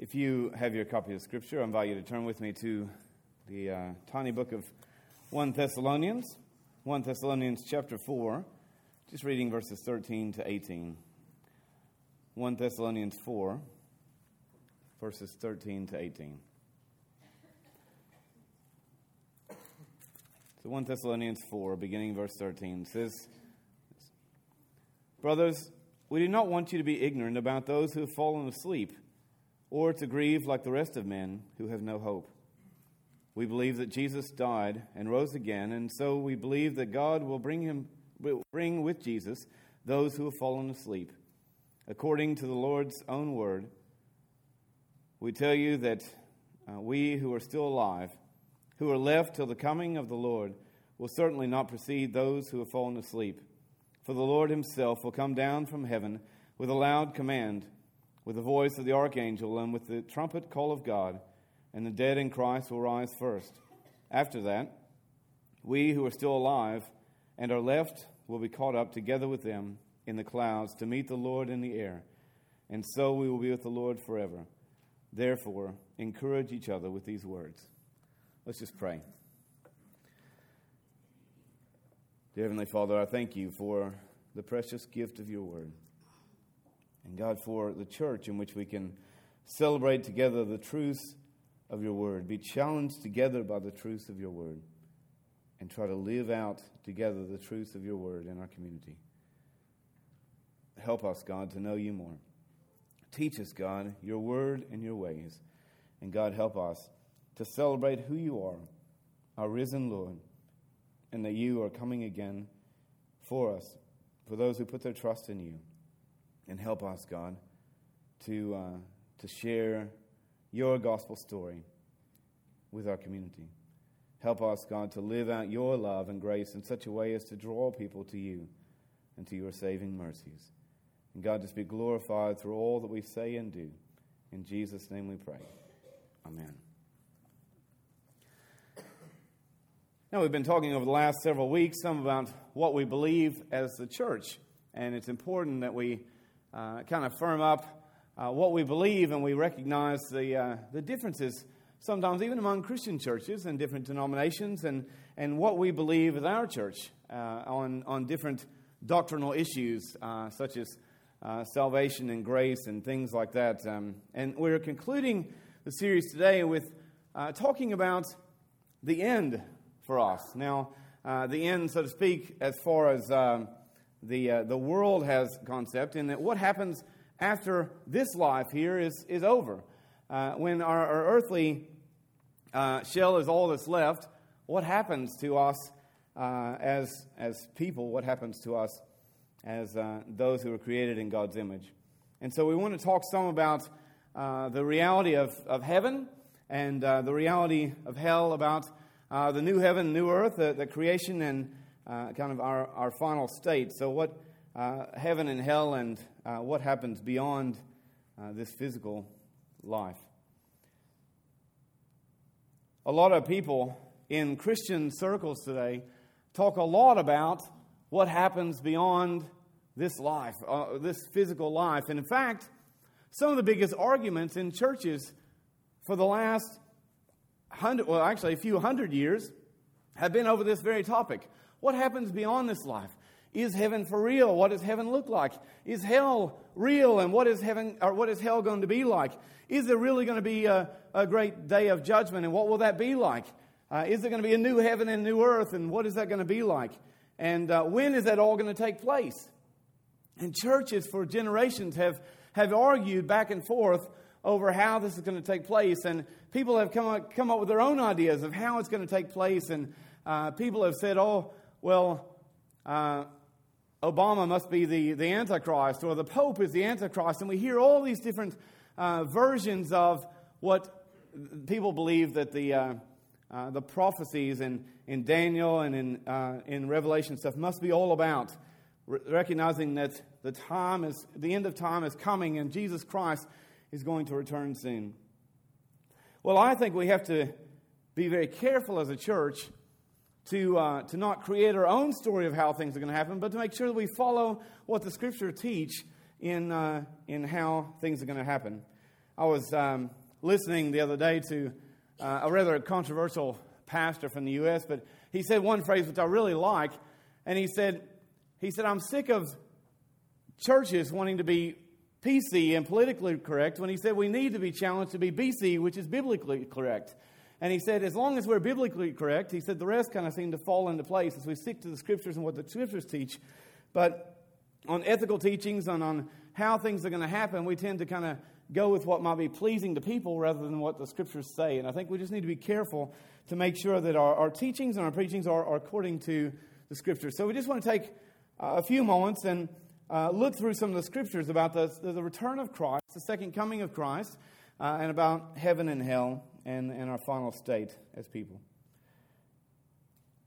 If you have your copy of Scripture, I invite you to turn with me to the uh, tiny book of 1 Thessalonians, 1 Thessalonians chapter 4, just reading verses 13 to 18. 1 Thessalonians 4, verses 13 to 18. So 1 Thessalonians 4, beginning verse 13, says, Brothers, we do not want you to be ignorant about those who have fallen asleep, or to grieve like the rest of men who have no hope. We believe that Jesus died and rose again, and so we believe that God will bring him will bring with Jesus those who have fallen asleep. According to the Lord's own word, we tell you that uh, we who are still alive, who are left till the coming of the Lord, will certainly not precede those who have fallen asleep. For the Lord himself will come down from heaven with a loud command, with the voice of the archangel, and with the trumpet call of God, and the dead in Christ will rise first. After that, we who are still alive and are left will be caught up together with them in the clouds to meet the Lord in the air, and so we will be with the Lord forever. Therefore, encourage each other with these words. Let's just pray. Dear Heavenly Father, I thank you for the precious gift of your word. And God, for the church in which we can celebrate together the truths of your word, be challenged together by the truths of your word, and try to live out together the truths of your word in our community. Help us, God, to know you more. Teach us, God, your word and your ways. And God, help us to celebrate who you are, our risen Lord and that you are coming again for us, for those who put their trust in you. And help us, God, to, uh, to share your gospel story with our community. Help us, God, to live out your love and grace in such a way as to draw people to you and to your saving mercies. And God, just be glorified through all that we say and do. In Jesus' name we pray. Amen. Now, we've been talking over the last several weeks some about what we believe as the church, and it's important that we uh, kind of firm up uh, what we believe and we recognize the, uh, the differences sometimes even among Christian churches and different denominations and, and what we believe as our church uh, on, on different doctrinal issues uh, such as uh, salvation and grace and things like that. Um, and we're concluding the series today with talking about the end for us. Now, the end, so to speak, as far as um, the, uh, the world has concept, in that what happens after this life here is, is over. Uh, when our, our earthly uh, shell is all that's left, what happens to us uh, as, as people? What happens to us as uh, those who are created in God's image? And so we want to talk some about the reality of, of heaven and the reality of hell, about uh, the new heaven, new earth, the, the creation, and uh, kind of our, our final state. So, what uh, heaven and hell, and uh, what happens beyond uh, this physical life. A lot of people in Christian circles today talk a lot about what happens beyond this life, uh, this physical life. And in fact, some of the biggest arguments in churches for the last hundred, well, actually a few hundred years, have been over this very topic. What happens beyond this life? Is heaven for real? What does heaven look like? Is hell real? And what is heaven or what is hell going to be like? Is there really going to be a, a great day of judgment? And what will that be like? Uh, is there going to be a new heaven and new earth? And what is that going to be like? And uh, when is that all going to take place? And churches for generations have, have argued back and forth over how this is going to take place. And people have come up, come up with their own ideas of how it's going to take place. And uh, people have said, oh, well, uh, Obama must be the, the Antichrist, or the Pope is the Antichrist. And we hear all these different uh, versions of what people believe that the, uh, uh, the prophecies in, in Daniel and in, uh, in Revelation stuff must be all about. recognizing that the time is, the end of time is coming and Jesus Christ is going to return soon. Well, I think we have to be very careful as a church to, uh, to not create our own story of how things are going to happen, but to make sure that we follow what the Scripture teach in, uh, in how things are going to happen. I was um, listening the other day to uh, a rather controversial pastor from the U.S., but he said one phrase which I really like, and he said, he said, I'm sick of churches wanting to be PC and politically correct when he said we need to be challenged to be BC, which is biblically correct. And he said, as long as we're biblically correct, he said the rest kind of seem to fall into place as we stick to the scriptures and what the scriptures teach. But on ethical teachings and on how things are going to happen, we tend to kind of go with what might be pleasing to people rather than what the scriptures say. And I think we just need to be careful to make sure that our, our teachings and our preachings are, are, according to the scriptures. So we just want to take uh, a few moments and uh, look through some of the scriptures about the, the return of Christ, the second coming of Christ, uh, and about heaven and hell and, and our final state as people.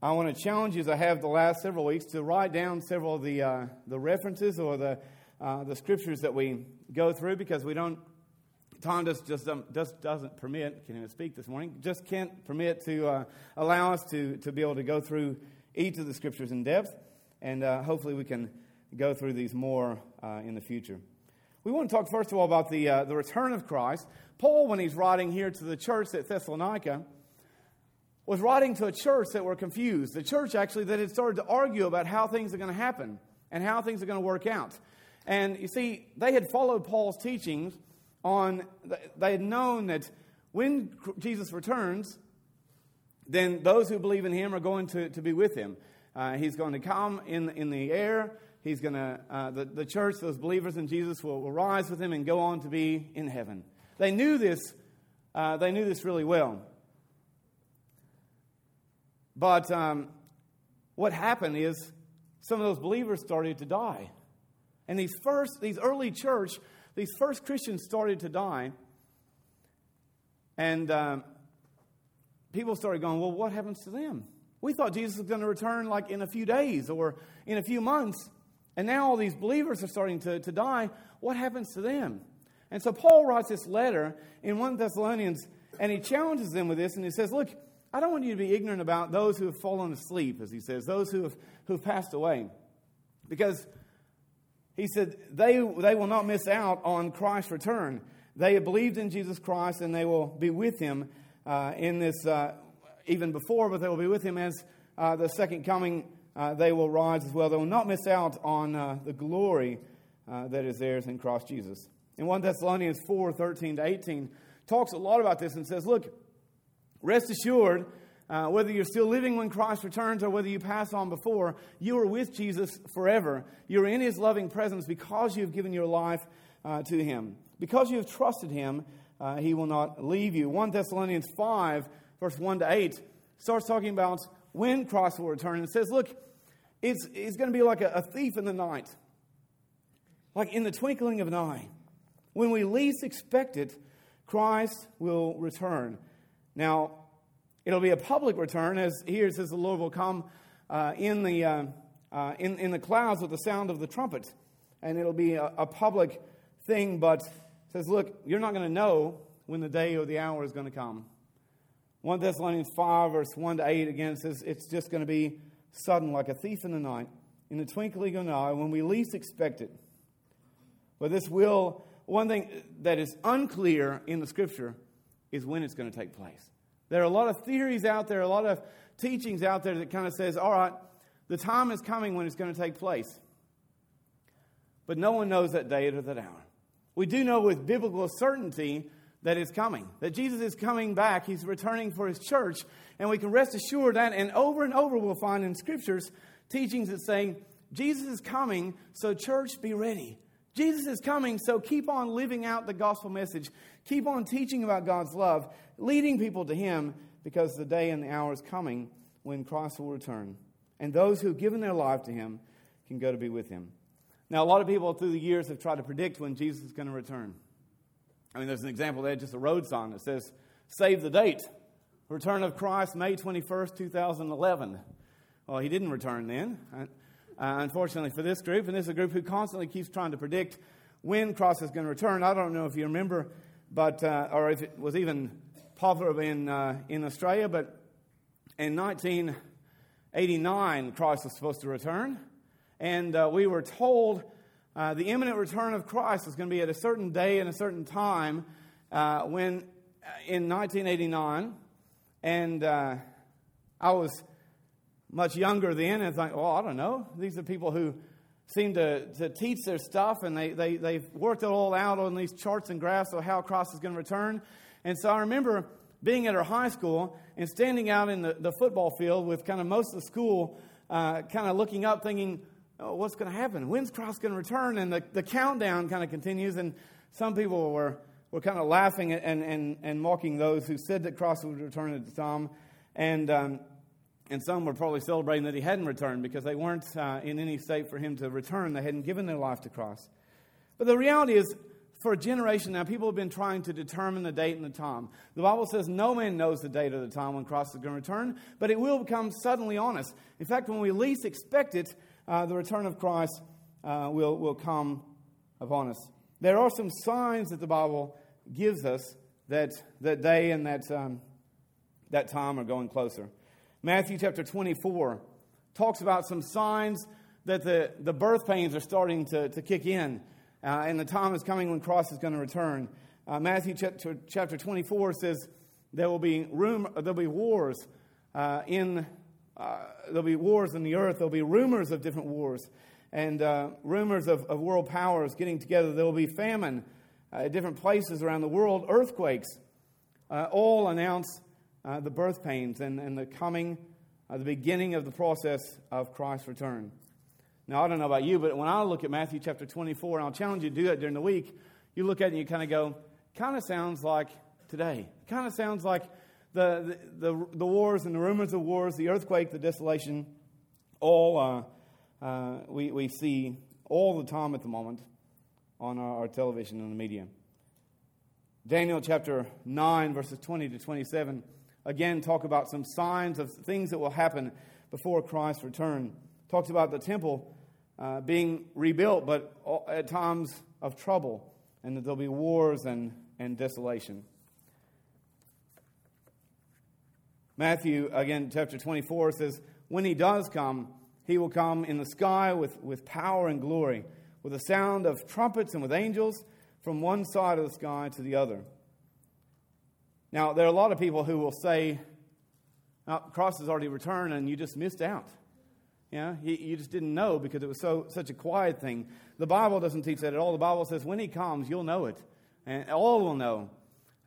I want to challenge you, as I have the last several weeks, to write down several of the, uh, the references or the, uh, the scriptures that we go through because we don't, time just, just, um, just doesn't permit, can't even speak this morning, just can't permit to uh, allow us to, to be able to go through each of the scriptures in depth. And uh, hopefully we can go through these more uh, in the future. We want to talk, first of all, about the, uh, the return of Christ. Paul, when he's writing here to the church at Thessalonica, was writing to a church that were confused. The church, actually, that had started to argue about how things are going to happen and how things are going to work out. And you see, they had followed Paul's teachings on, they had known that when Jesus returns, then those who believe in him are going to, to be with him. Uh, he's going to come in, in the air. He's going to, uh, the, the church, those believers in Jesus will, will rise with him and go on to be in heaven. They knew this, uh, they knew this really well. But um, what happened is some of those believers started to die. And these first, these early church, these first Christians started to die. And um, people started going, well, what happens to them? We thought Jesus was going to return like in a few days or in a few months. And now all these believers are starting to, to die. What happens to them? And so Paul writes this letter in 1 Thessalonians, and he challenges them with this, and he says, Look, I don't want you to be ignorant about those who have fallen asleep, as he says, those who have, who have passed away. Because he said, they, they will not miss out on Christ's return. They have believed in Jesus Christ, and they will be with him uh, in this, uh, even before, but they will be with him as uh, the second coming. Uh, they will rise as well. They will not miss out on uh, the glory uh, that is theirs in Christ Jesus. In 1 Thessalonians 4 13 to 18, talks a lot about this and says, Look, rest assured, uh, whether you're still living when Christ returns or whether you pass on before, you are with Jesus forever. You're in his loving presence because you've given your life uh, to him. Because you have trusted him, uh, he will not leave you. 1 Thessalonians 5, verse 1 to 8, starts talking about when Christ will return and says, Look, it's, it's going to be like a, a thief in the night, like in the twinkling of an eye. When we least expect it, Christ will return. Now, it'll be a public return, as here it says the Lord will come uh, in, the, uh, uh, in, in the clouds with the sound of the trumpet. And it'll be a, a public thing, but says, look, you're not going to know when the day or the hour is going to come. 1 Thessalonians 5, verse 1 to 8 again says, it's just going to be sudden, like a thief in the night, in the twinkling of an eye, when we least expect it. But this will one thing that is unclear in the scripture is when it's going to take place. There are a lot of theories out there, a lot of teachings out there that kind of says, all right, the time is coming when it's going to take place. But no one knows that day or that hour. We do know with biblical certainty that it's coming, that Jesus is coming back. He's returning for his church, and we can rest assured that. And over and over, we'll find in scriptures teachings that say, Jesus is coming, so church, be ready. Jesus is coming, so keep on living out the gospel message. Keep on teaching about God's love, leading people to Him, because the day and the hour is coming when Christ will return. And those who have given their life to Him can go to be with Him. Now, a lot of people through the years have tried to predict when Jesus is going to return. I mean, there's an example there, just a road sign that says, Save the date. Return of Christ, May 21st, 2011. Well, he didn't return then uh, unfortunately for this group. And this is a group who constantly keeps trying to predict when Christ is going to return. I don't know if you remember, but uh, or if it was even popular in, uh, in Australia, but in 1989, Christ was supposed to return. And uh, we were told uh, the imminent return of Christ is going to be at a certain day and a certain time. uh, when uh, in 1989, and uh, I was much younger then, and thought, well, I don't know. These are people who seem to, to teach their stuff, and they, they, they've worked it all out on these charts and graphs of how Christ is going to return. And so I remember being at our high school and standing out in the, the football field with kind of most of the school uh, kind of looking up, thinking, oh, what's going to happen? When's Christ going to return? And the, the countdown kind of continues, and some people were, were kind of laughing and, and, and mocking those who said that Christ would return at the time. And, um, and some were probably celebrating that he hadn't returned because they weren't uh, in any state for him to return. They hadn't given their life to Christ. But the reality is, for a generation now, people have been trying to determine the date and the time. The Bible says no man knows the date or the time when Christ is going to return, but it will come suddenly on us. In fact, when we least expect it, uh, the return of Christ uh, will, will come upon us. There are some signs that the Bible gives us that that day and that, um, that time are going closer. Matthew chapter 24 talks about some signs that the, the birth pains are starting to, to kick in. Uh, and the time is coming when Christ is going to return. Uh, Matthew chapter, chapter 24 says there will be, room, there'll be wars uh, in uh, there'll be wars in the earth. There'll be rumors of different wars and uh, rumors of, of, world powers getting together. There will be famine uh, at different places around the world, earthquakes. all announce the birth pains and, and the coming, the beginning of the process of Christ's return. Now, I don't know about you, but when I look at Matthew chapter 24, and I'll challenge you to do that during the week, you look at it and you kind of go, kind of sounds like today. Kind of sounds like the, the, the, wars and the rumors of wars, the earthquake, the desolation, all uh, uh, we, we see all the time at the moment on our, our television and the media. Daniel chapter 9, verses 20 to 27, again talk about some signs of things that will happen before Christ's return talks about the temple uh, being rebuilt, but at times of trouble, and that there'll be wars and, and desolation. Matthew, again, chapter 24 says, When he does come, he will come in the sky with, with power and glory, with a sound of trumpets and with angels from one side of the sky to the other. Now, there are a lot of people who will say, oh, Christ has already returned and you just missed out. Yeah, you, you just didn't know because it was so such a quiet thing. The Bible doesn't teach that at all. The Bible says when He comes, you'll know it, and all will know,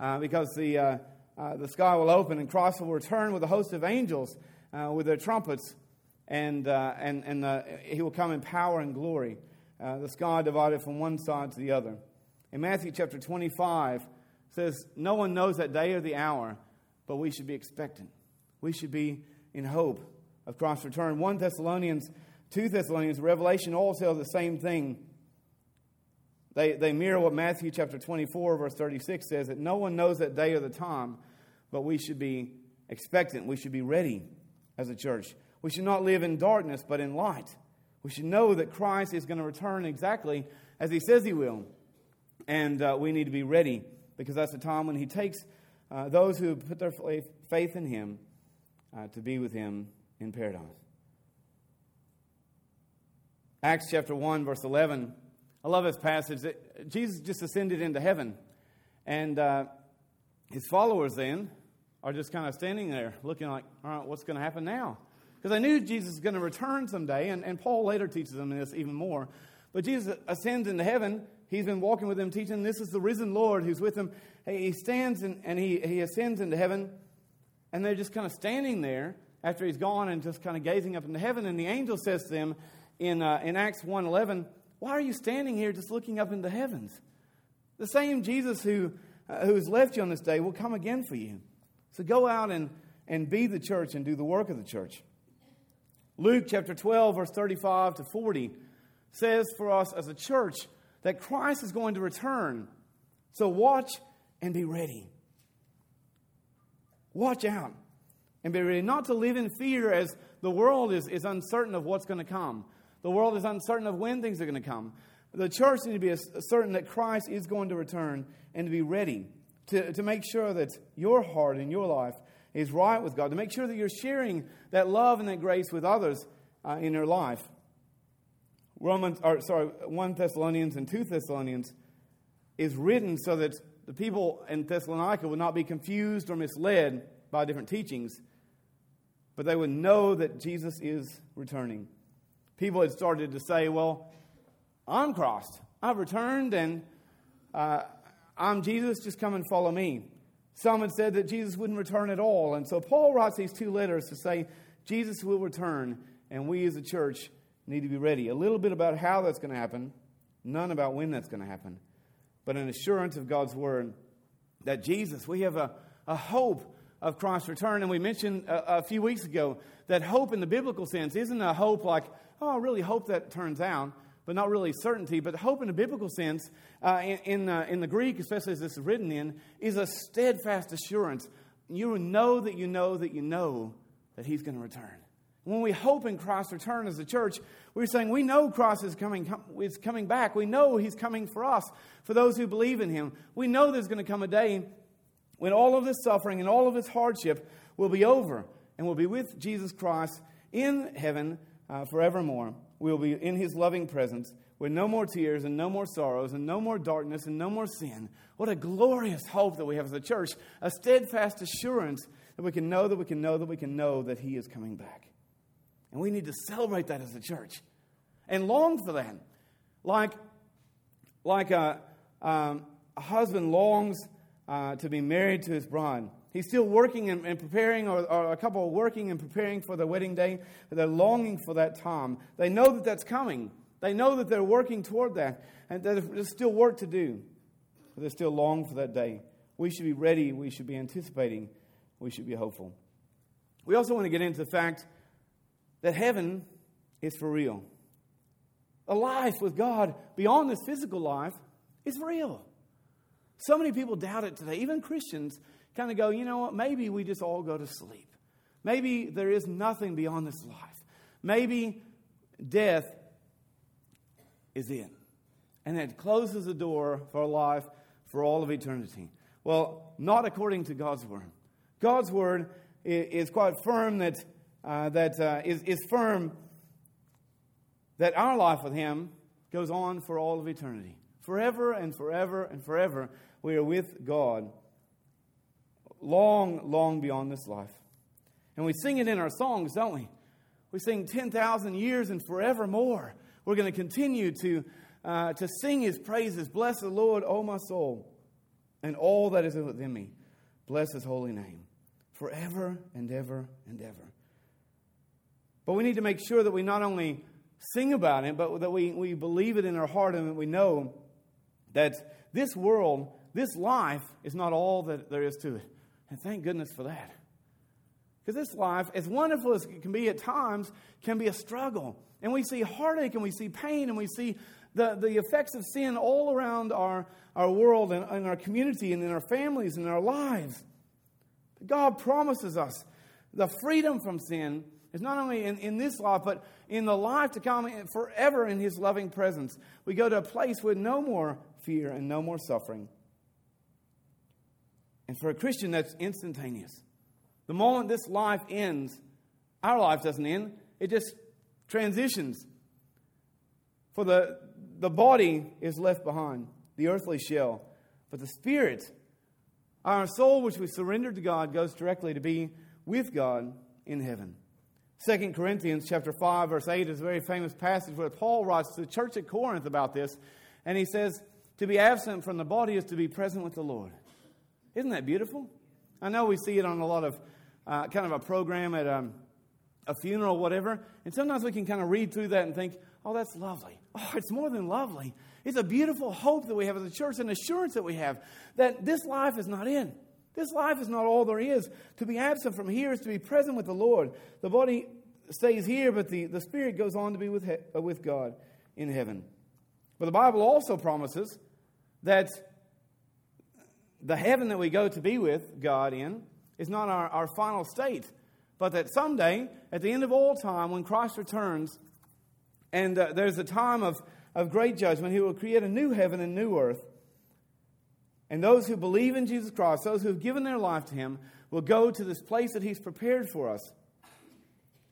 uh, because the uh, uh, the sky will open and Christ will return with a host of angels uh, with their trumpets, and uh, and and uh, He will come in power and glory. the sky divided from one side to the other. In Matthew chapter twenty-five says, "No one knows that day or the hour, but we should be expectant. We should be in hope." of Christ's return. 1 Thessalonians, 2 Thessalonians, Revelation all tell the same thing. They, they mirror what Matthew chapter 24, verse 36 says that no one knows that day or the time, but we should be expectant. We should be ready as a church. We should not live in darkness, but in light. We should know that Christ is going to return exactly as he says he will. And uh, we need to be ready because that's the time when he takes uh, those who put their faith in him uh, to be with him in paradise. Acts chapter 1, verse 11. I love this passage. Jesus just ascended into heaven. And uh, his followers then are just kind of standing there looking like, all right, what's going to happen now? Because they knew Jesus is going to return someday. And, and Paul later teaches them this even more. But Jesus ascends into heaven. He's been walking with them, teaching. This is the risen Lord who's with them. He stands and, and he, he ascends into heaven. And they're just kind of standing there after he's gone and just kind of gazing up into heaven. And the angel says to them in, uh, in Acts 1.11, why are you standing here just looking up into heavens? The same Jesus who, uh, who has left you on this day will come again for you. So go out and, and be the church and do the work of the church. Luke chapter 12, verse 35 to 40 says for us as a church that Christ is going to return. So watch and be ready. Watch out and be ready not to live in fear as the world is, is uncertain of what's going to come. The world is uncertain of when things are going to come. The church needs to be certain that Christ is going to return and to be ready to, to make sure that your heart and your life is right with God, to make sure that you're sharing that love and that grace with others uh, in your life. Romans, or sorry, 1 Thessalonians and 2 Thessalonians is written so that the people in Thessalonica would not be confused or misled by different teachings, but they would know that Jesus is returning. People had started to say, Well, I'm Christ. I've returned, and uh, I'm Jesus, just come and follow me. Some had said that Jesus wouldn't return at all. And so Paul writes these two letters to say Jesus will return, and we as a church need to be ready. A little bit about how that's going to happen, none about when that's going to happen, but an assurance of God's word that Jesus, we have a, a hope of Christ's return. And we mentioned a, a few weeks ago that hope in the biblical sense isn't a hope like, oh, I really hope that turns out but not really certainty. But hope in a biblical sense, uh, in, in, uh, in the Greek, especially as this is written in, is a steadfast assurance. You know that you know that you know that He's going to return. When we hope in Christ's return as a church, we're saying we know Christ is coming, is coming back. We know He's coming for us, for those who believe in Him. We know there's going to come a day when all of this suffering and all of this hardship will be over and we'll be with Jesus Christ in heaven uh, forevermore we will be in his loving presence with no more tears and no more sorrows and no more darkness and no more sin. What a glorious hope that we have as a church, a steadfast assurance that we can know that we can know that we can know that he is coming back. And we need to celebrate that as a church and long for that. Like, like a, um, a husband longs uh, to be married to his bride. He's still working and, and preparing, or, or, a couple are working and preparing for the wedding day. They're longing for that time. They know that that's coming. They know that they're working toward that, and there's still work to do. But they still long for that day. We should be ready. We should be anticipating. We should be hopeful. We also want to get into the fact that heaven is for real. A life with God beyond this physical life is real. So many people doubt it today, even Christians kind of go, you know what, maybe we just all go to sleep. Maybe there is nothing beyond this life. Maybe death is in. And it closes the door for life for all of eternity. Well, not according to God's word. God's word is quite firm that, uh, that uh, is, is firm that our life with Him goes on for all of eternity. Forever and forever and forever, we are with God long, long beyond this life. And we sing it in our songs, don't we? We sing 10,000 years and forevermore. We're going to continue to, uh, to sing his praises. Bless the Lord, O my soul, and all that is within me. Bless his holy name forever and ever and ever. But we need to make sure that we not only sing about it, but that we, we believe it in our heart and that we know that this world, this life, is not all that there is to it. And thank goodness for that. Because this life, as wonderful as it can be at times, can be a struggle. And we see heartache and we see pain and we see the, the effects of sin all around our, our world and, and our community and in our families and in our lives. God promises us the freedom from sin is not only in, in this life, but in the life to come forever in His loving presence. We go to a place with no more fear and no more suffering. And for a Christian, that's instantaneous. The moment this life ends, our life doesn't end, it just transitions. For the, the body is left behind, the earthly shell, but the spirit, our soul, which we surrendered to God, goes directly to be with God in heaven. 2 Corinthians chapter 5, verse 8 is a very famous passage where Paul writes to the church at Corinth about this, and he says, To be absent from the body is to be present with the Lord. Isn't that beautiful? I know we see it on a lot of uh, kind of a program at um, a funeral, whatever, and sometimes we can kind of read through that and think, oh, that's lovely. Oh, it's more than lovely. It's a beautiful hope that we have as a church, an assurance that we have that this life is not in. This life is not all there is. To be absent from here is to be present with the Lord. The body stays here, but the, the spirit goes on to be with, he- uh, with God in heaven. But the Bible also promises that the heaven that we go to be with God in is not our, our final state, but that someday, at the end of all time, when Christ returns, and uh, there's a time of, of great judgment, He will create a new heaven and new earth. And those who believe in Jesus Christ, those who have given their life to Him, will go to this place that He's prepared for us.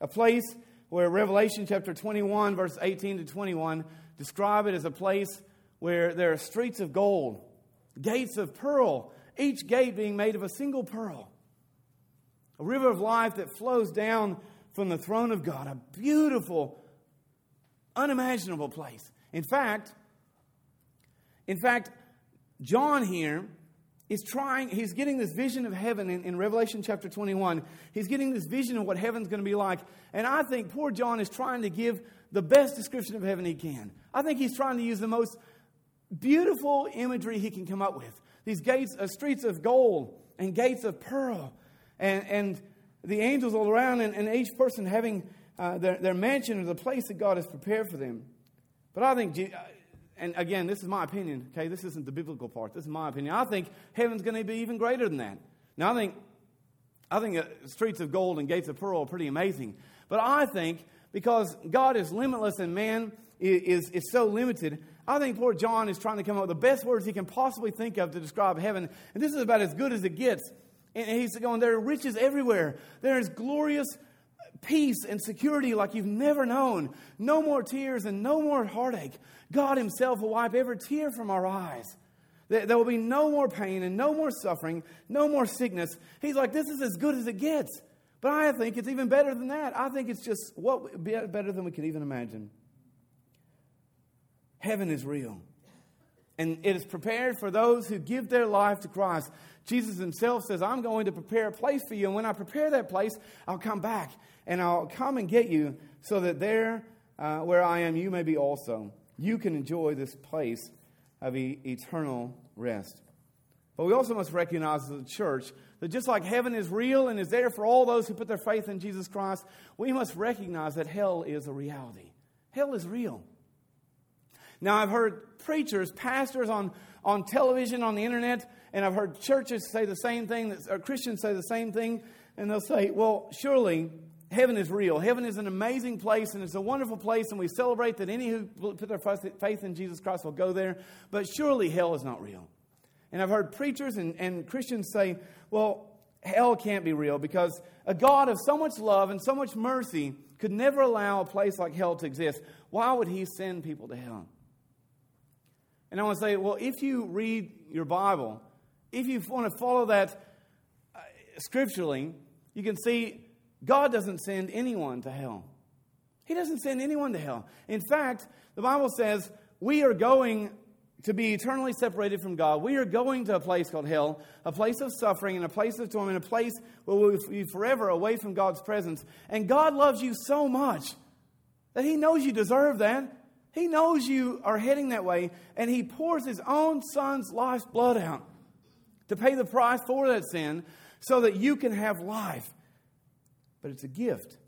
A place where Revelation chapter 21, verse 18 to 21, describe it as a place where there are streets of gold gates of pearl, each gate being made of a single pearl. A river of life that flows down from the throne of God, a beautiful, unimaginable place. In fact, in fact, John here is trying, he's getting this vision of heaven in, in, Revelation chapter 21. He's getting this vision of what heaven's going to be like. And I think poor John is trying to give the best description of heaven he can. I think he's trying to use the most beautiful imagery he can come up with. These gates, uh, streets of gold and gates of pearl, and, and the angels all around, and, and each person having uh, their, their mansion or the place that God has prepared for them. But I think, uh, and again, this is my opinion, okay? This isn't the biblical part. This is my opinion. I think heaven's going to be even greater than that. Now, I think, I think uh, streets of gold and gates of pearl are pretty amazing. But I think because God is limitless and man is, is, so limited, I think poor John is trying to come up with the best words he can possibly think of to describe heaven. And this is about as good as it gets. And he's going, There are riches everywhere. There is glorious peace and security like you've never known. No more tears and no more heartache. God Himself will wipe every tear from our eyes. There will be no more pain and no more suffering, no more sickness. He's like, This is as good as it gets. But I think it's even better than that. I think it's just what better than we could even imagine. Heaven is real. And it is prepared for those who give their life to Christ. Jesus himself says, I'm going to prepare a place for you. And when I prepare that place, I'll come back and I'll come and get you so that there uh, where I am, you may be also. You can enjoy this place of e- eternal rest. But we also must recognize as a church that just like heaven is real and is there for all those who put their faith in Jesus Christ, we must recognize that hell is a reality. Hell is real. Now, I've heard preachers, pastors on, on television, on the internet, and I've heard churches say the same thing, or Christians say the same thing, and they'll say, well, surely heaven is real. Heaven is an amazing place, and it's a wonderful place, and we celebrate that any who put their faith in Jesus Christ will go there, but surely hell is not real. And I've heard preachers and, and Christians say, well, hell can't be real because a God of so much love and so much mercy could never allow a place like hell to exist. Why would he send people to hell? And I want to say, well, if you read your Bible, if you want to follow that uh, scripturally, you can see God doesn't send anyone to hell. He doesn't send anyone to hell. In fact, the Bible says we are going to be eternally separated from God. We are going to a place called hell, a place of suffering and a place of torment, a place where we'll be forever away from God's presence. And God loves you so much that He knows you deserve that. He knows you are heading that way, and He pours His own Son's life's blood out to pay the price for that sin so that you can have life. But it's a gift,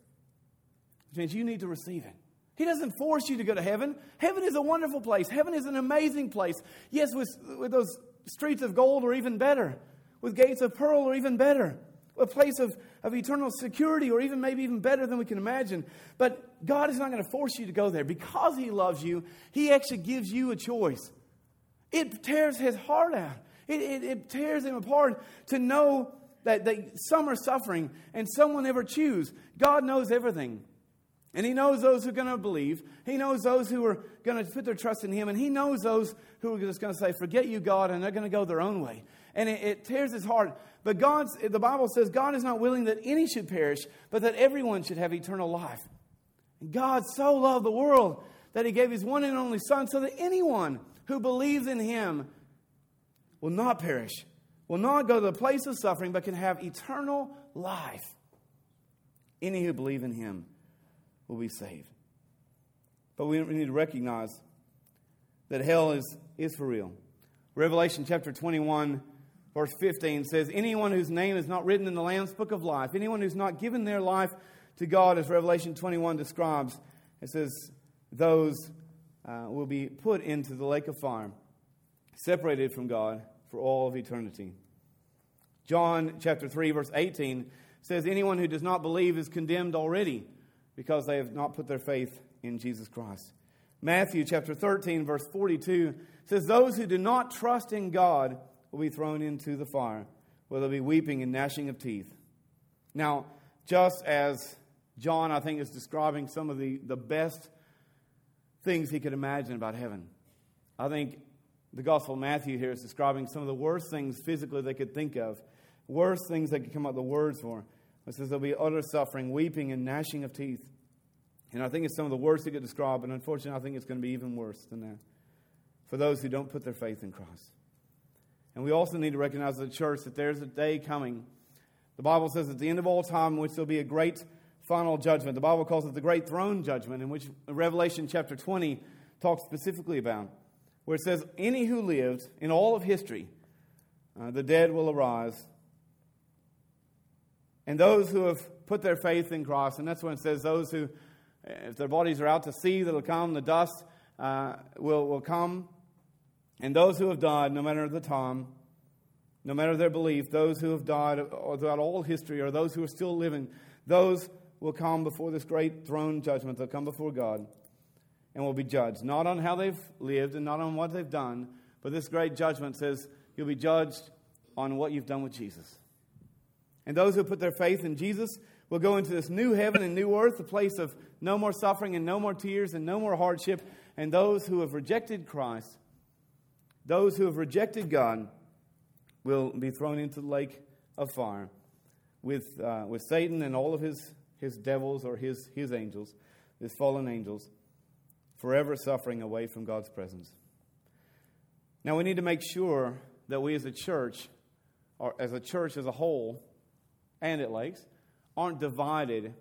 which means you need to receive it. He doesn't force you to go to heaven. Heaven is a wonderful place. Heaven is an amazing place. Yes, with, with those streets of gold or even better, with gates of pearl or even better a place of, of eternal security, or even maybe even better than we can imagine. But God is not going to force you to go there. Because He loves you, He actually gives you a choice. It tears His heart out, it, it, it tears Him apart to know that, that some are suffering and some will never choose. God knows everything. And he knows those who are going to believe. He knows those who are going to put their trust in him. And he knows those who are just going to say, Forget you, God, and they're going to go their own way. And it, it tears his heart. But God's, the Bible says God is not willing that any should perish, but that everyone should have eternal life. And God so loved the world that he gave his one and only Son so that anyone who believes in him will not perish, will not go to the place of suffering, but can have eternal life. Any who believe in him will be saved. But we need to recognize that hell is, is for real. Revelation chapter 21, verse 15 says, Anyone whose name is not written in the Lamb's book of life, anyone who's not given their life to God, as Revelation 21 describes, it says, those uh, will be put into the lake of fire, separated from God for all of eternity. John chapter 3, verse 18 says, Anyone who does not believe is condemned already because they have not put their faith in Jesus Christ. Matthew chapter 13, verse 42 says, Those who do not trust in God will be thrown into the fire, where there'll be weeping and gnashing of teeth. Now, just as John, I think, is describing some of the, the best things he could imagine about heaven, I think the Gospel of Matthew here is describing some of the worst things physically they could think of, worst things they could come up with the words for. It says there'll be utter suffering, weeping, and gnashing of teeth. And I think it's some of the worst he could describe, but unfortunately, I think it's going to be even worse than that for those who don't put their faith in Christ. And we also need to recognize as a church that there's a day coming. The Bible says at the end of all time, in which there'll be a great final judgment. The Bible calls it the great throne judgment, in which Revelation chapter 20 talks specifically about where it says, Any who lived in all of history, uh, the dead will arise. And those who have put their faith in Christ, and that's when it says, Those who, if their bodies are out to sea, that'll come, the dust uh, will, will come. And those who have died, no matter the time, no matter their belief, those who have died throughout all history, or those who are still living, those will come before this great throne judgment. They'll come before God and will be judged, not on how they've lived and not on what they've done, but this great judgment says you'll be judged on what you've done with Jesus. And those who put their faith in Jesus will go into this new heaven and new earth, a place of no more suffering and no more tears and no more hardship. And those who have rejected Christ, those who have rejected God, will be thrown into the lake of fire with, uh, with Satan and all of his, his devils or his, his angels, his fallen angels forever suffering away from God's presence. Now, we need to make sure that we as a church, or as a church as a whole, and at Lakes, aren't divided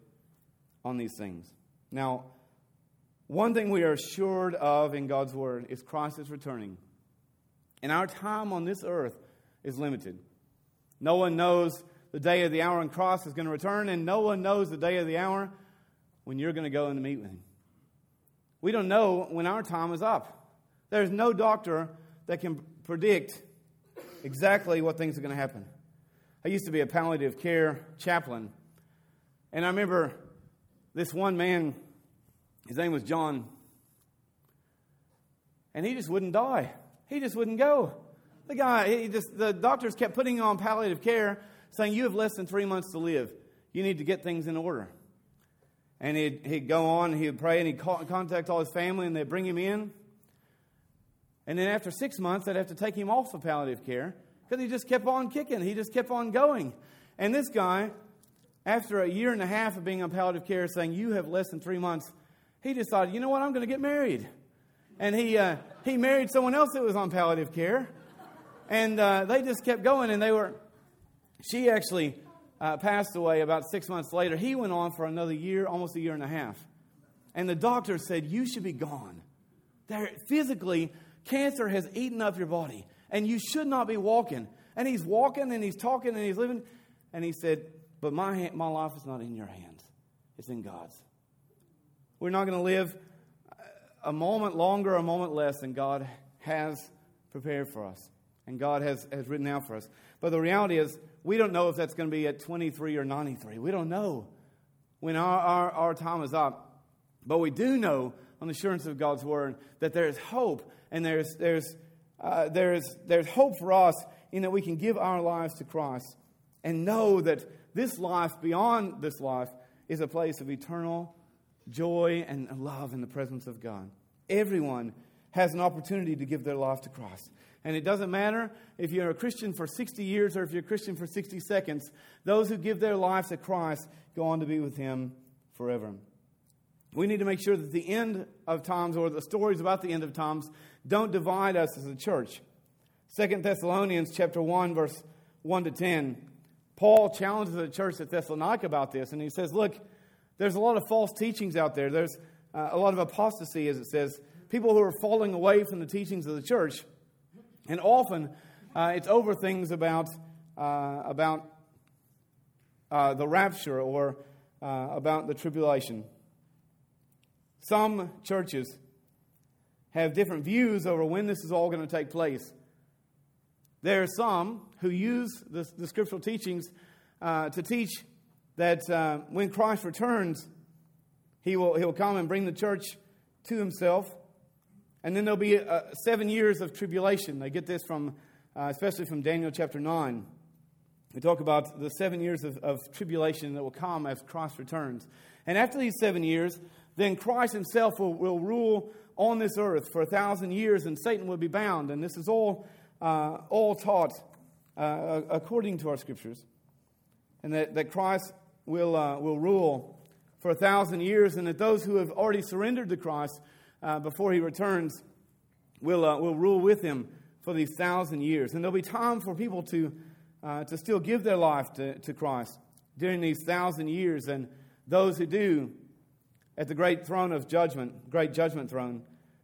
on these things. Now, one thing we are assured of in God's Word is Christ is returning. And our time on this earth is limited. No one knows the day of the hour when Christ is going to return, and no one knows the day of the hour when you're going to go and meet with Him. We don't know when our time is up. There's no doctor that can predict exactly what things are going to happen. I used to be a palliative care chaplain, and I remember this one man, his name was John, and he just wouldn't die. He just wouldn't go. The guy, he just, the doctors kept putting him on palliative care, saying, You have less than three months to live. You need to get things in order. And he'd, he'd go on, and he would pray, and he'd call, contact all his family, and they'd bring him in. And then after six months, they'd have to take him off of palliative care because he just kept on kicking. He just kept on going. And this guy, after a year and a half of being on palliative care, saying, You have less than three months, he decided, You know what? I'm going to get married. And he, uh, he married someone else that was on palliative care. And uh, they just kept going, and they were, she actually uh, passed away about six months later. He went on for another year, almost a year and a half. And the doctor said, You should be gone. There, physically, cancer has eaten up your body, and you should not be walking. And he's walking and he's talking and he's living. And he said, But my, my life is not in your hands, it's in God's. We're not going to live a moment longer, a moment less than God has prepared for us and God has, has written out for us. But the reality is, we don't know if that's going to be at 23 or 93. We don't know when our, our, our time is up. But we do know, on the assurance of God's word, that there is hope and there's, there's, uh, there's, there's hope for us in that we can give our lives to Christ and know that this life, beyond this life, is a place of eternal joy and love in the presence of God. Everyone has an opportunity to give their life to Christ. And it doesn't matter if you're a Christian for 60 years or if you're a Christian for 60 seconds, those who give their lives to Christ go on to be with Him forever. We need to make sure that the end of times or the stories about the end of times don't divide us as a church. Second Thessalonians chapter 1 verse 1 to 10. Paul challenges the church at Thessalonica about this and he says, "Look, there's a lot of false teachings out there. There's uh, a lot of apostasy as it says, people who are falling away from the teachings of the church." And often uh, it's over things about, uh, about uh, the rapture or uh, about the tribulation. Some churches have different views over when this is all going to take place. There are some who use the, the scriptural teachings uh, to teach that uh, when Christ returns, he will, he'll come and bring the church to himself and then there'll be uh, seven years of tribulation. They get this from, uh, especially from Daniel chapter 9. We talk about the seven years of, of tribulation that will come as Christ returns. And after these seven years, then Christ himself will, will rule on this earth for a thousand years, and Satan will be bound. And this is all, uh, all taught uh, according to our scriptures. And that, that Christ will, uh, will rule for a thousand years, and that those who have already surrendered to Christ uh, before he returns will, uh, will rule with him for these thousand years. And there'll be time for people to, uh, to still give their life to, to Christ during these thousand years. And those who do, at the great throne of judgment, great judgment throne,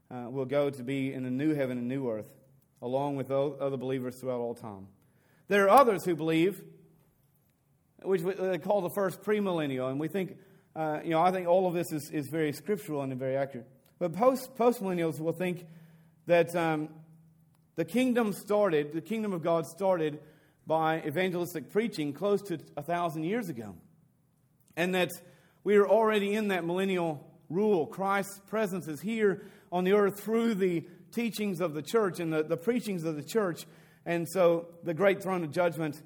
uh, will go to be in a new heaven and new earth, along with other believers throughout all time. There are others who believe, which they call the first premillennial, and we think, uh, you know, I think all of this is, is very scriptural and very accurate. But post postmillennials will think that um, the kingdom started, the kingdom of God started by evangelistic preaching close to a thousand years ago, and that we are already in that millennial rule. Christ's presence is here on the earth through the teachings of the church and the, the preachings of the church. And so the great throne of judgment,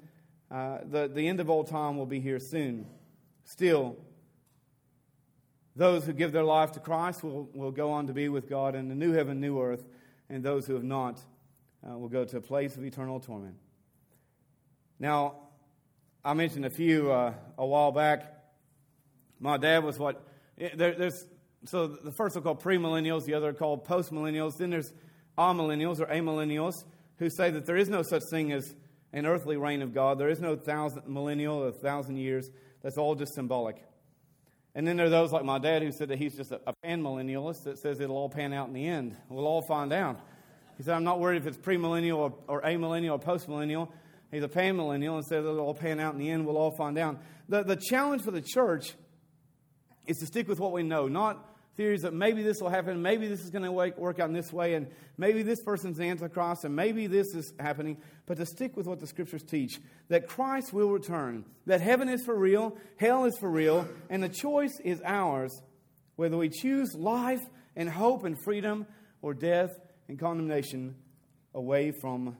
uh, the, the end of all time, will be here soon. Still, those who give their life to Christ will, will go on to be with God in the new heaven, new earth, and those who have not uh, will go to a place of eternal torment. Now, I mentioned a few uh, a while back my dad was what there, there's so the first are called premillennials, the other are called postmillennials. Then there's amillennials or amillennials who say that there is no such thing as an earthly reign of God. There is no thousand millennial or thousand years. That's all just symbolic. And then there are those like my dad who said that he's just a, a pan millennialist that says it'll all pan out in the end. We'll all find out. He said, I'm not worried if it's premillennial or, or amillennial or postmillennial. He's a pan millennial and says it'll all pan out in the end. We'll all find out. The, the challenge for the church is to stick with what we know, not theories that maybe this will happen, maybe this is going to work out in this way, and maybe this person's the Antichrist, and maybe this is happening, but to stick with what the Scriptures teach that Christ will return, that heaven is for real, hell is for real, and the choice is ours whether we choose life and hope and freedom or death and condemnation away from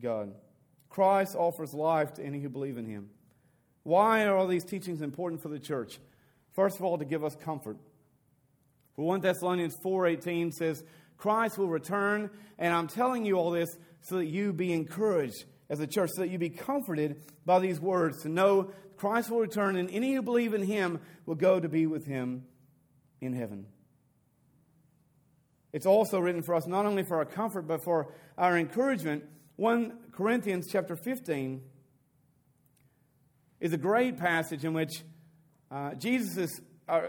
God. Christ offers life to any who believe in him. Why are all these teachings important for the church? First of all, to give us comfort. For 1 Thessalonians 4:18 says, Christ will return, and I'm telling you all this so that you be encouraged as a church, so that you be comforted by these words, to know Christ will return, and any who believe in him will go to be with him in heaven. It's also written for us not only for our comfort, but for our encouragement. 1 Corinthians chapter 15 is a great passage in which uh, Jesus is, uh,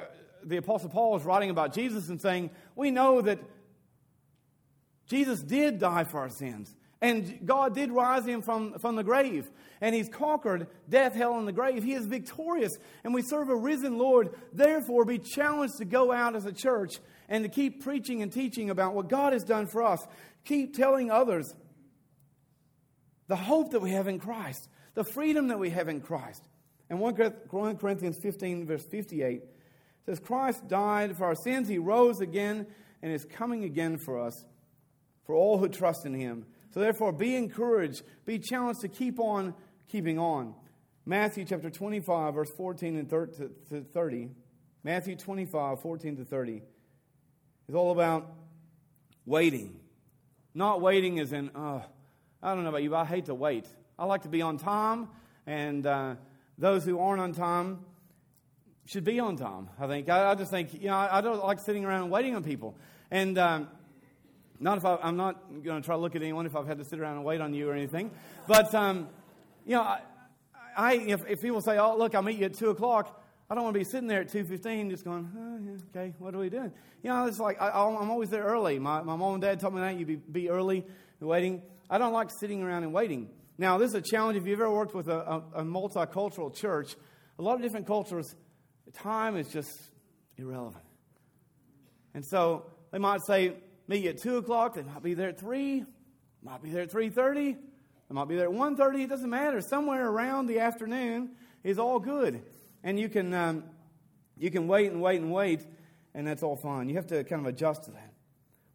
the Apostle Paul is writing about Jesus and saying, We know that Jesus did die for our sins. And God did rise him from, from the grave. And he's conquered death, hell, and the grave. He is victorious. And we serve a risen Lord. Therefore, be challenged to go out as a church and to keep preaching and teaching about what God has done for us. Keep telling others the hope that we have in Christ, the freedom that we have in Christ. And 1 Corinthians 15, verse 58 says, Christ died for our sins, he rose again, and is coming again for us, for all who trust in him. So therefore, be encouraged, be challenged to keep on keeping on. Matthew chapter 25, verse 14 and 30. Matthew 25, 14 to 30 is all about waiting. Not waiting as in, oh, I don't know about you, but I hate to wait. I like to be on time, and uh, those who aren't on time should be on time. I think. I, I just think, you know, I, I, don't like sitting around and waiting on people. And um, not if I, am not going to try to look at anyone if I've had to sit around and wait on you or anything. But, um, you know, I, I if, if, people say, oh, look, I'll meet you at 2 o'clock, I don't want to be sitting there at 2.15 just going, oh, okay, what are we doing? You know, it's like I, am always there early. My, my mom and dad told me that you be, be early waiting. I don't like sitting around and waiting. Now, this is a challenge if you've ever worked with a, a, a multicultural church. A lot of different cultures, time is just irrelevant. And so they might say, meet at 2 o'clock. They might be there at 3, might be there at 3.30, they might be there at 1.30. It doesn't matter. Somewhere around the afternoon is all good. And you can, um, you can wait and wait and wait, and that's all fine. You have to kind of adjust to that.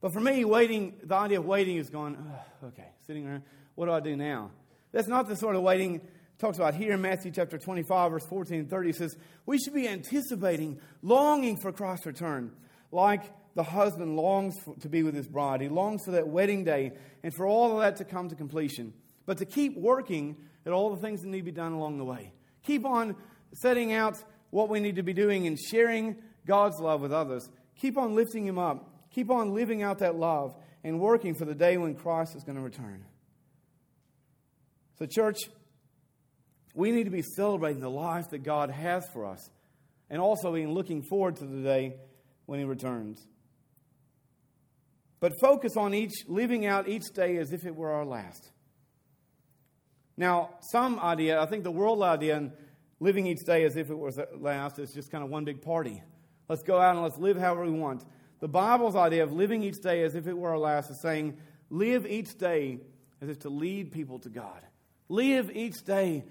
But for me, waiting, the idea of waiting is going, okay, sitting around, what do I do now? That's not the sort of waiting talks about here in Matthew chapter 25, verse 14 and 30. It says, We should be anticipating, longing for Christ's return, like the husband longs for, to be with his bride. He longs for that wedding day and for all of that to come to completion. But to keep working at all the things that need to be done along the way. Keep on setting out what we need to be doing and sharing God's love with others. Keep on lifting Him up. Keep on living out that love and working for the day when Christ is going to return. So, church, we need to be celebrating the life that God has for us and also being looking forward to the day when He returns. But focus on each, living out each day as if it were our last. Now, some idea, I think the world idea, and living each day as if it was last is just kind of one big party. Let's go out and let's live however we want. The Bible's idea of living each day as if it were our last is saying, live each day as if to lead people to God. Live each day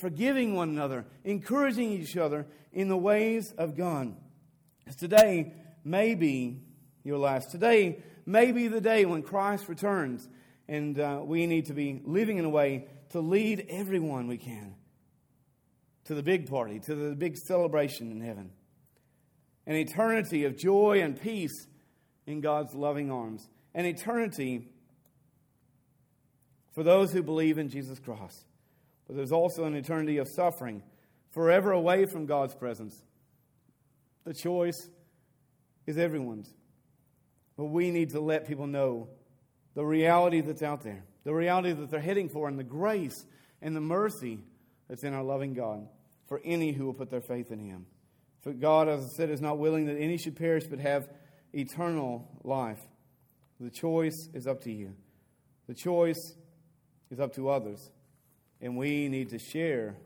forgiving one another, encouraging each other in the ways of God. As today may be your last. Today may be the day when Christ returns, and uh, we need to be living in a way to lead everyone we can to the big party, to the big celebration in heaven. An eternity of joy and peace in God's loving arms. An eternity for those who believe in Jesus Christ. But there's also an eternity of suffering, forever away from God's presence. The choice is everyone's. But we need to let people know the reality that's out there, the reality that they're heading for, and the grace and the mercy that's in our loving God for any who will put their faith in Him. For God, as I said, is not willing that any should perish but have eternal life. The choice is up to you. The choice is up to others. And we need to share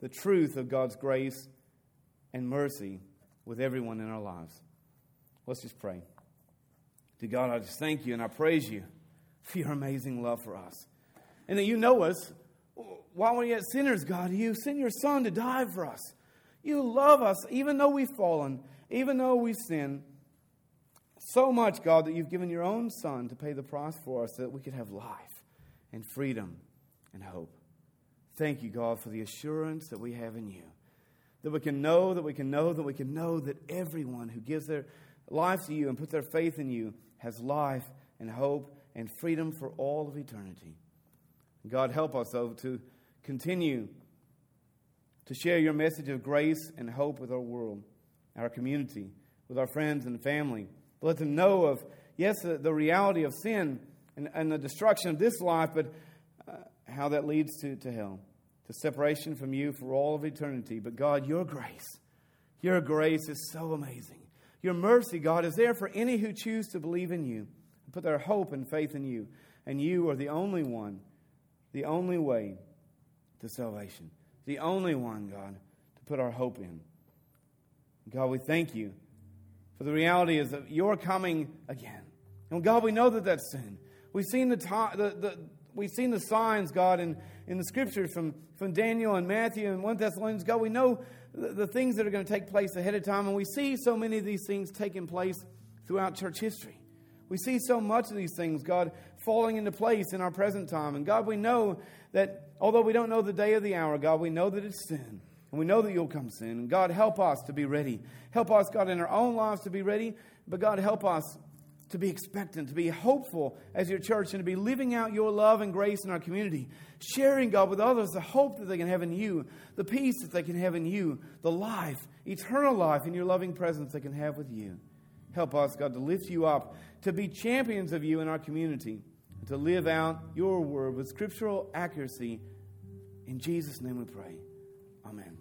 the truth of God's grace and mercy with everyone in our lives. Let's just pray. To God, I just thank you and I praise you for your amazing love for us. And that you know us while we're yet sinners, God. You sent your Son to die for us. You love us even though we've fallen, even though we sin. So much, God, that you've given your own Son to pay the price for us so that we could have life and freedom and hope. Thank you, God, for the assurance that we have in you. That we can know, that we can know, that we can know that everyone who gives their life to you and puts their faith in you has life and hope and freedom for all of eternity. God, help us, though, to continue to share your message of grace and hope with our world, our community, with our friends and family. Let them know of, yes, the, reality of sin and, and, the destruction of this life, but uh, how that leads to, to hell, to separation from you for all of eternity. But God, your grace, your grace is so amazing. Your mercy, God, is there for any who choose to believe in you, put their hope and faith in you. And you are the only one, the only way to salvation, the only one, God, to put our hope in. God, we thank you for the reality is that you're coming again. And God, we know that that's sin. We've seen the, the, the we've seen the signs, God, in, in the scriptures from, from Daniel and Matthew and 1 Thessalonians. God, we know the, the things that are going to take place ahead of time, and we see so many of these things taking place throughout church history. We see so much of these things, God, falling into place in our present time. And God, we know that although we don't know the day or the hour, God, we know that it's sin. And we know that you'll come soon. And God, help us to be ready. Help us, God, in our own lives to be ready. But God, help us to be expectant, to be hopeful as your church, and to be living out your love and grace in our community. Sharing, God, with others the hope that they can have in you, the peace that they can have in you, the life, eternal life in your loving presence they can have with you. Help us, God, to lift you up, to be champions of you in our community, to live out your word with scriptural accuracy. In Jesus' name we pray. Amen.